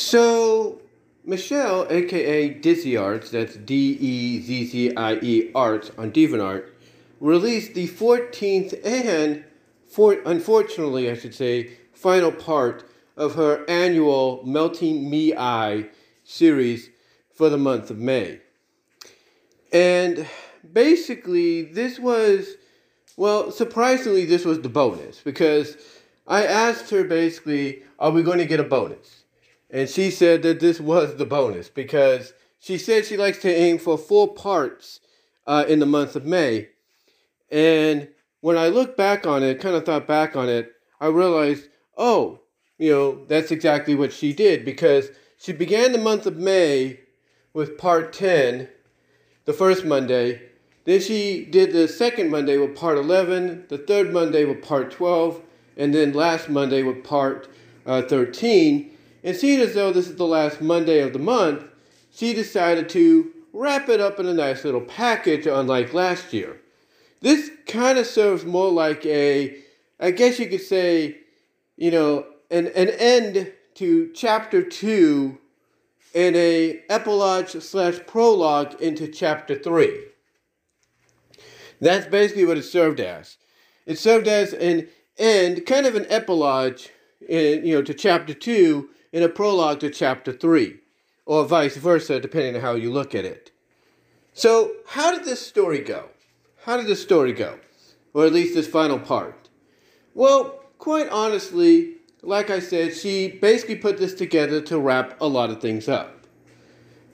So, Michelle, aka Dezzie Arts, that's D E Z Z I E Arts on DeviantArt, released the 14th and, for, unfortunately, I should say, final part of her annual Melting Mei series for the month of May. And basically, this was, well, surprisingly, this was the bonus because I asked her basically, are we going to get a bonus? And she said that this was the bonus because she said she likes to aim for four parts uh, in the month of May. And when I look back on it, kind of thought back on it, I realized, oh, you know, that's exactly what she did because she began the month of May with part 10, the first Monday. Then she did the second Monday with part 11, the third Monday with part 12, and then last Monday with part uh, 13. And seeing as though this is the last Monday of the month, she decided to wrap it up in a nice little package, unlike last year. This kind of serves more like a, I guess you could say, you know, an, an end to chapter two and a epilogue slash prologue into chapter three. That's basically what it served as. It served as an end, kind of an epilogue, in, you know, to chapter two and a prologue to chapter three, or vice versa, depending on how you look at it. So, how did this story go? How did this story go? Or at least this final part? Well, quite honestly, like I said, she basically put this together to wrap a lot of things up.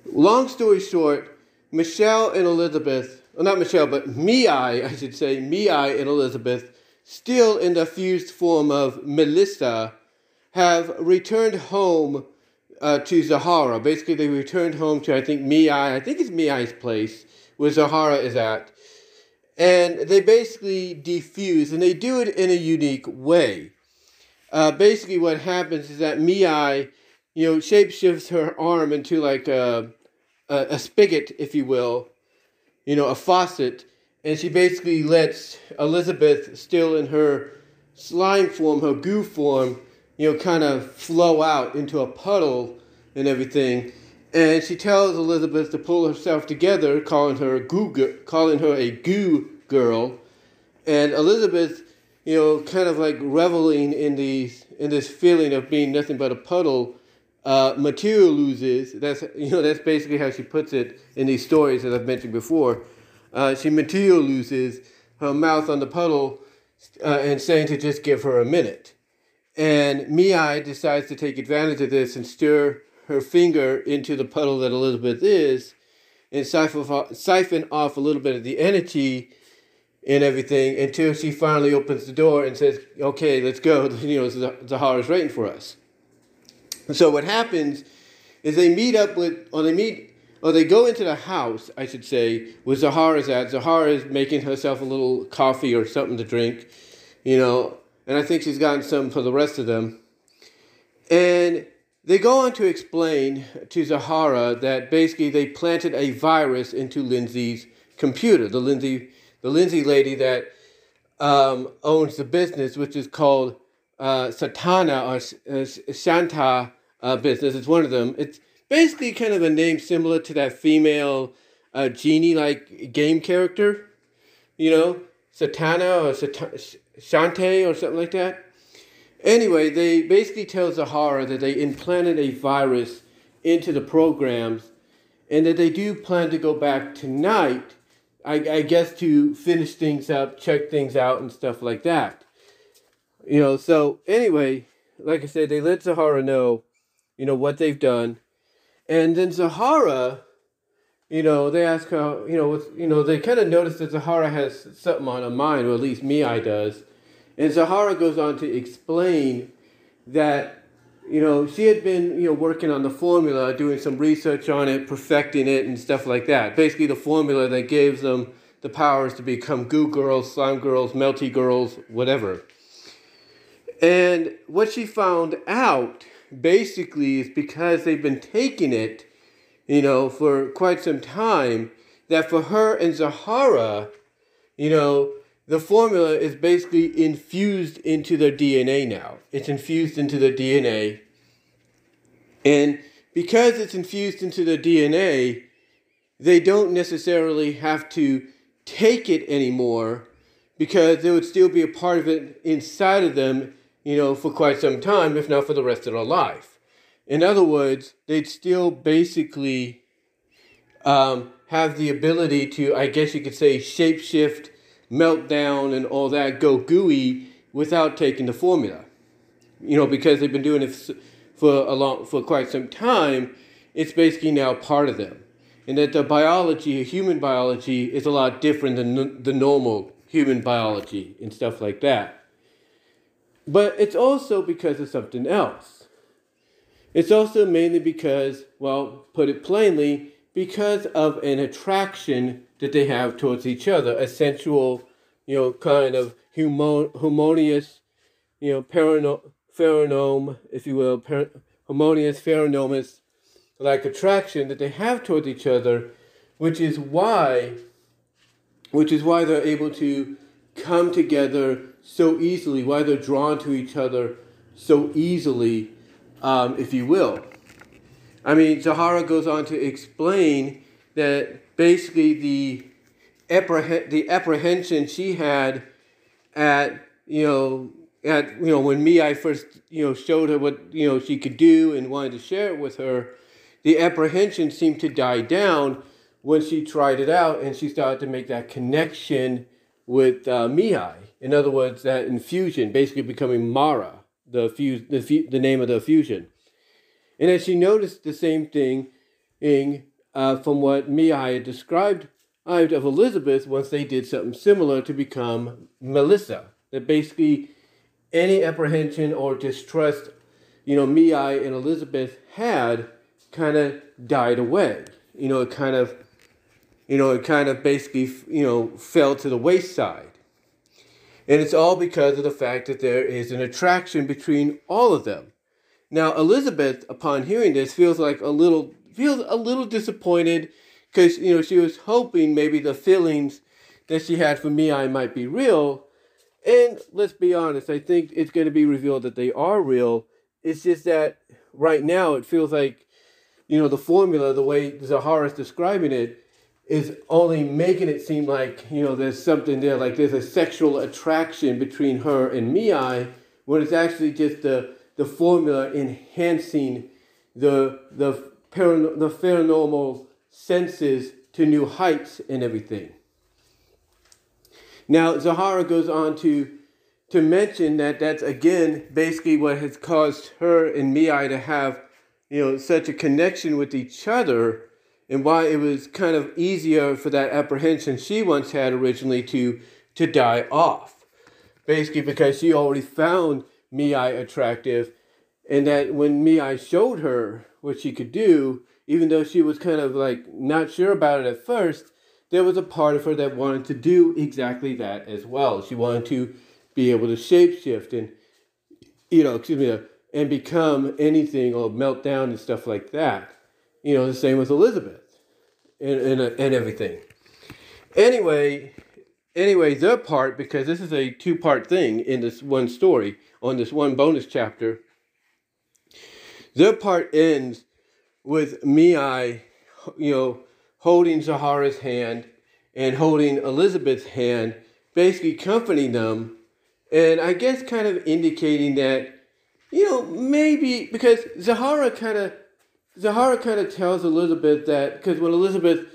Long story short, Michelle and Elizabeth, well, not Michelle, but Mei, I should say, Mei and Elizabeth, still in the fused form of Melissa, have returned home uh, to Zahara. Basically, they returned home to, I think, Mei, I think it's Mei's place, where Zahara is at. And they basically defuse, and they do it in a unique way uh, basically what happens is that Mei, you know, shapeshifts her arm into like a, a, a spigot, if you will, you know, a faucet, and she basically lets Elizabeth, still in her slime form, her goo form, you know, kind of flow out into a puddle and everything. And she tells Elizabeth to pull herself together, calling her a goo, calling her a goo girl. And Elizabeth you know, kind of like reveling in these in this feeling of being nothing but a puddle, uh, material loses. That's you know that's basically how she puts it in these stories that I've mentioned before. Uh, she material loses her mouth on the puddle uh, and saying to just give her a minute. And Mei decides to take advantage of this and stir her finger into the puddle that Elizabeth is and siphon off, a little bit of the energy and everything until she finally opens the door and says, "Okay, let's go." You know, Zahara's waiting for us. so what happens is they meet up with, or they meet, or they go into the house, I should say, where Zahara's at. Zahara is making herself a little coffee or something to drink, you know, and I think she's gotten some for the rest of them. And they go on to explain to Zahara that basically they planted a virus into Lindsay's computer, the Lindsay the Lindsay lady that um, owns the business, which is called uh, Satana or uh, Shanta uh, business. It's one of them. It's basically kind of a name similar to that female uh, genie like game character, you know, Satana or Sat- Shantae or something like that. Anyway, they basically tell Zahara that they implanted a virus into the programs and that they do plan to go back tonight I, I guess to finish things up, check things out, and stuff like that. You know, so anyway, like I said, they let Zahara know, you know, what they've done. And then Zahara, you know, they ask her, you know, what's, you know, they kind of notice that Zahara has something on her mind, or at least Mei does. And Zahara goes on to explain that you know, she had been, you know, working on the formula, doing some research on it, perfecting it, and stuff like that. Basically, the formula that gives them the powers to become goo girls, slime girls, melty girls, whatever. And what she found out basically is because they've been taking it, you know, for quite some time, that for her and Zahara, you know, the formula is basically infused into their DNA now. It's infused into their DNA. And because it's infused into their DNA, they don't necessarily have to take it anymore because there would still be a part of it inside of them, you know, for quite some time, if not for the rest of their life. In other words, they'd still basically um, have the ability to, I guess you could say, shapeshift, meltdown, and all that, go gooey without taking the formula. You know, because they've been doing it for a long, for quite some time, it's basically now part of them. And that the biology, human biology, is a lot different than the normal human biology and stuff like that. But it's also because of something else. It's also mainly because, well, put it plainly, because of an attraction that they have towards each other, a sensual, you know, kind of harmonious, you know, parano- pheromone, if you will, harmonious, pheronomous, like attraction that they have towards each other, which is why, which is why they're able to come together so easily, why they're drawn to each other so easily, um, if you will. I mean, Zahara goes on to explain that basically the appreh- the apprehension she had at you know at you know when Mei first you know showed her what you know she could do and wanted to share it with her, the apprehension seemed to die down when she tried it out and she started to make that connection with uh, Mei. In other words, that infusion, basically becoming Mara, the fuse, the, the name of the fusion. And as she noticed the same thing in, uh, from what Mei had described of Elizabeth once they did something similar to become Melissa. That basically any apprehension or distrust, you know, Mei and Elizabeth had kind of died away. You know, it kind of, you know, it kind of basically, you know, fell to the wayside. And it's all because of the fact that there is an attraction between all of them. Now, Elizabeth, upon hearing this, feels like a little feels a little disappointed because you know she was hoping maybe the feelings that she had for Mei might be real. And let's be honest, I think it's going to be revealed that they are real. It's just that right now it feels like, you know, the formula, the way Zahara is describing it, is only making it seem like, you know, there's something there, like there's a sexual attraction between her and Mei, when it's actually just the the formula enhancing the the paran- the paranormal senses to new heights and everything. Now Zahara goes on to to mention that that's again basically what has caused her and Mei to have you know such a connection with each other and why it was kind of easier for that apprehension she once had originally to to die off basically because she already found Mei attractive, and that when Mei showed her what she could do, even though she was kind of like not sure about it at first, there was a part of her that wanted to do exactly that as well. She wanted to be able to shapeshift and, you know, excuse me, uh, and become anything or melt down and stuff like that. You know, the same with Elizabeth and, and, uh, and everything. Anyway, anyway, the part, because this is a two part thing in this one story, on this one bonus chapter, the part ends with Mei, you know, holding Zahara's hand and holding Elizabeth's hand, basically comforting them, and I guess kind of indicating that, you know, maybe because Zahara kind of Zahara kind of tells Elizabeth that because when Elizabeth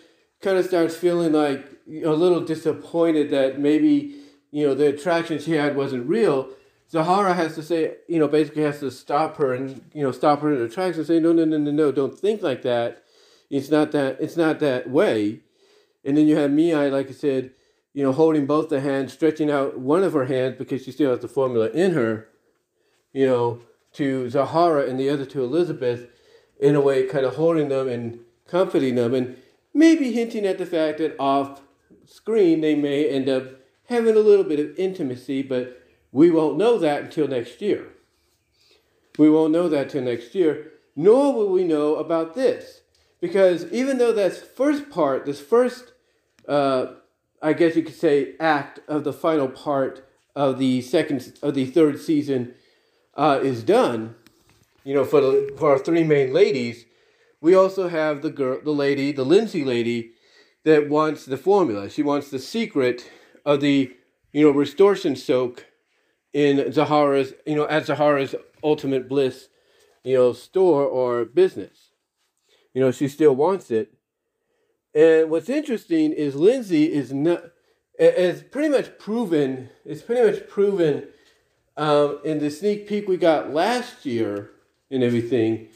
kind of starts feeling like a little disappointed that maybe you know the attraction she had wasn't real, Zahara has to say you know basically has to stop her and you know stop her in her tracks and say no no no no no don't think like that. It's not that it's not that way. And then you have Mei, like I said, you know, holding both the hands, stretching out one of her hands because she still has the formula in her, you know, to Zahara and the other to Elizabeth, in a way, kind of holding them and comforting them. And maybe hinting at the fact that off screen they may end up having a little bit of intimacy, but we won't know that until next year. We won't know that till next year, nor will we know about this. Because even though that first part, this first, uh, I guess you could say, act of the final part of the second, of the third season uh, is done, you know, for the for our three main ladies, we also have the girl, the lady, the Lindsay lady, that wants the formula. She wants the secret of the, you know, restoration soak in Zahara's, you know, at Zahara's ultimate bliss, you know, store or business. You know, she still wants it. And what's interesting is Lindsay is not, is pretty much proven, it's pretty much proven um, in the sneak peek we got last year and everything.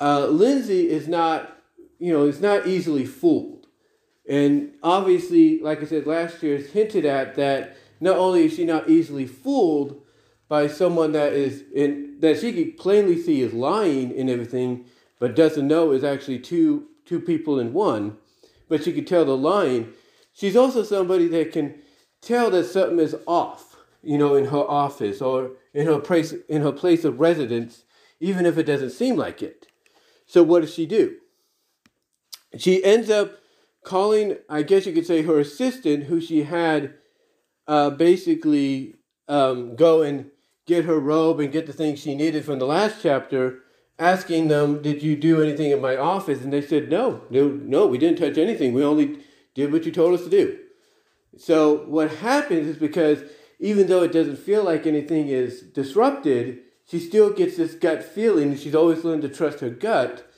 Uh, Lindsay is not, you know, is not easily fooled. And obviously, like I said last year, it's hinted at that not only is she not easily fooled by someone that is in that she can plainly see is lying and everything, but doesn't know is actually two two people in one, but she can tell the lying. She's also somebody that can tell that something is off, you know, in her office or in her place in her place of residence, even if it doesn't seem like it. So what does she do? She ends up calling, I guess you could say, her assistant, who she had uh, basically um, go and get her robe and get the things she needed from the last chapter, asking them, "Did you do anything in my office?" And they said, "No, no, no. We didn't touch anything. We only did what you told us to do." So what happens is because even though it doesn't feel like anything is disrupted, she still gets this gut feeling. And she's always learned to trust her gut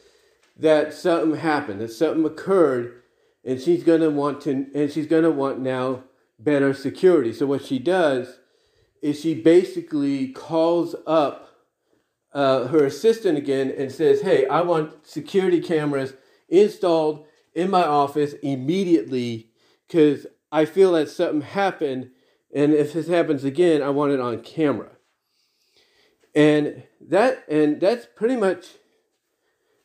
that something happened, that something occurred, and she's gonna want to, and she's gonna want now better security. So what she does is she basically calls up uh, her assistant again and says, "Hey, I want security cameras installed in my office immediately because I feel that something happened, and if this happens again, I want it on camera." And that and that's pretty much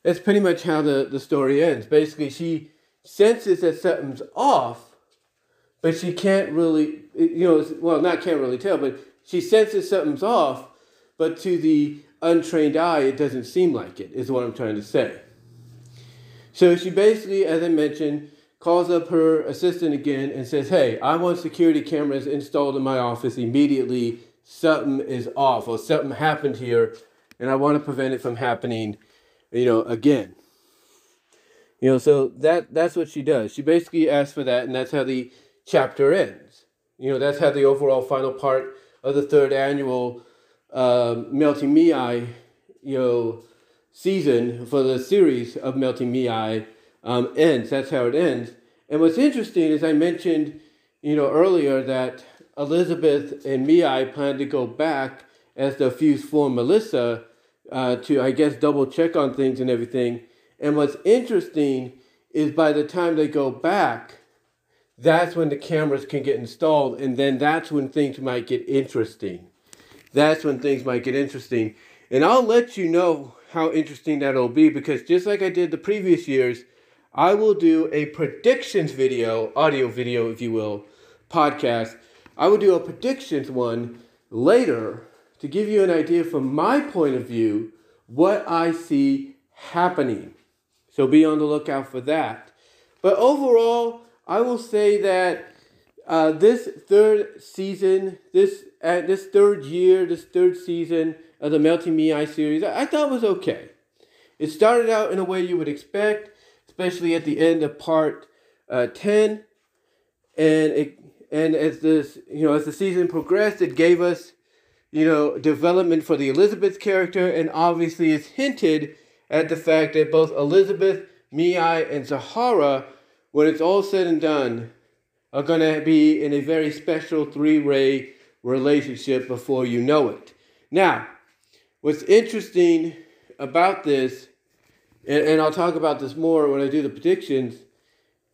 that's pretty much how the, the story ends. Basically, she senses that something's off, but she can't really, you know, well, not can't really tell, but she senses something's off, but to the untrained eye, it doesn't seem like it, is what I'm trying to say. So she basically, as I mentioned, calls up her assistant again and says, Hey, I want security cameras installed in my office immediately. Something is off, or something happened here, and I want to prevent it from happening, you know, again. You know, so that that's what she does. She basically asks for that, and that's how the chapter ends. You know, that's how the overall final part of the third annual uh, Melting Mei, you know, season for the series of Melting Mei um, ends. That's how it ends. And what's interesting is I mentioned, you know, earlier that Elizabeth and Mei plan to go back as the fused form Melissa uh, to, I guess, double check on things and everything. And what's interesting is by the time they go back, that's when the cameras can get installed, and then that's when things might get interesting. That's when things might get interesting. And I'll let you know how interesting that'll be because just like I did the previous years, I will do a predictions video, audio video, if you will, podcast. I will do a predictions one later to give you an idea from my point of view what I see happening. So be on the lookout for that. But overall, I will say that uh, this third season, this uh, this third year, this third season of the Melting Mei series, I, I thought was okay. It started out in a way you would expect, especially at the end of part uh, ten, and it and as this you know as the season progressed, it gave us you know development for the Elizabeth character, and obviously it's hinted at the fact that both Elizabeth, Mei, and Zahara when it's all said and done, are going to be in a very special three way relationship before you know it. Now, what's interesting about this, and, and I'll talk about this more when I do the predictions,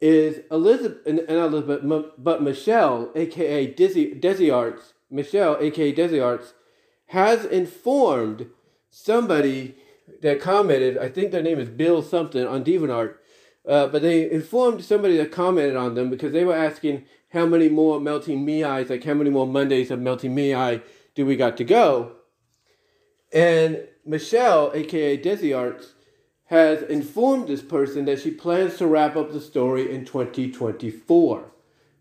is Elizabeth, and, and Elizabeth, but Michelle, aka Dezzie, Dezzie Arts, Michelle, aka Dezzie Arts, has informed somebody that commented, I think their name is Bill something on DeviantArt, uh, but they informed somebody that commented on them because they were asking how many more melting Meis, like how many more Mondays of melting Mei do we got to go? And Michelle, aka Dezzie Arts, has informed this person that she plans to wrap up the story in 2024.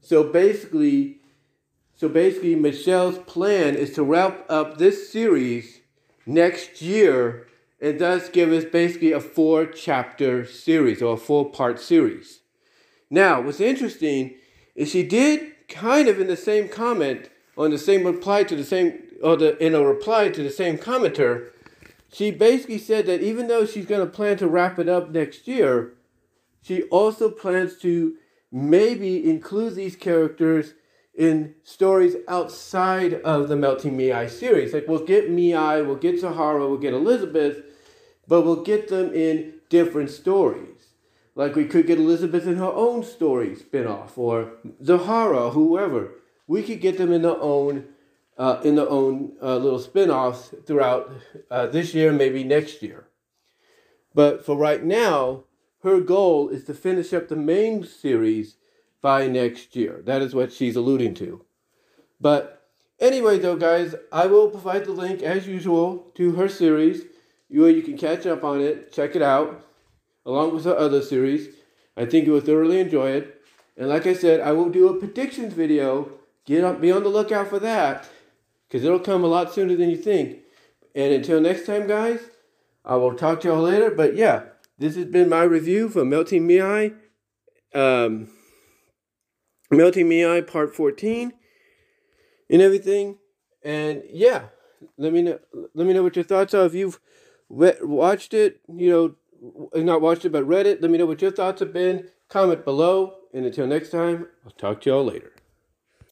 So basically, so basically, Michelle's plan is to wrap up this series next year and thus give us basically a four chapter series or a four part series. Now, what's interesting is she did kind of in the same comment, on the same reply to the same, or the, in a reply to the same commenter, she basically said that even though she's going to plan to wrap it up next year, she also plans to maybe include these characters in stories outside of the Melting Mei series. Like we'll get Mei, we'll get Zahara, we'll get Elizabeth, but we'll get them in different stories. Like we could get Elizabeth in her own story spin-off, or Zahara, whoever. We could get them in their own uh, in their own uh, little spin-offs throughout uh, this year, maybe next year. But for right now, her goal is to finish up the main series by next year. That is what she's alluding to. But anyway, though, guys, I will provide the link as usual to her series. You, you can catch up on it, check it out, along with the other series. I think you will thoroughly enjoy it. And like I said, I will do a predictions video. Get up, be on the lookout for that, because it'll come a lot sooner than you think. And until next time, guys, I will talk to y'all later. But yeah, this has been my review for Melting Mei. Um, Melting Mei Part 14 and everything. And yeah, let me know let me know what your thoughts are if you've watched it, you know, not watched it but read it. Let me know what your thoughts have been. Comment below and until next time, I'll talk to y'all later.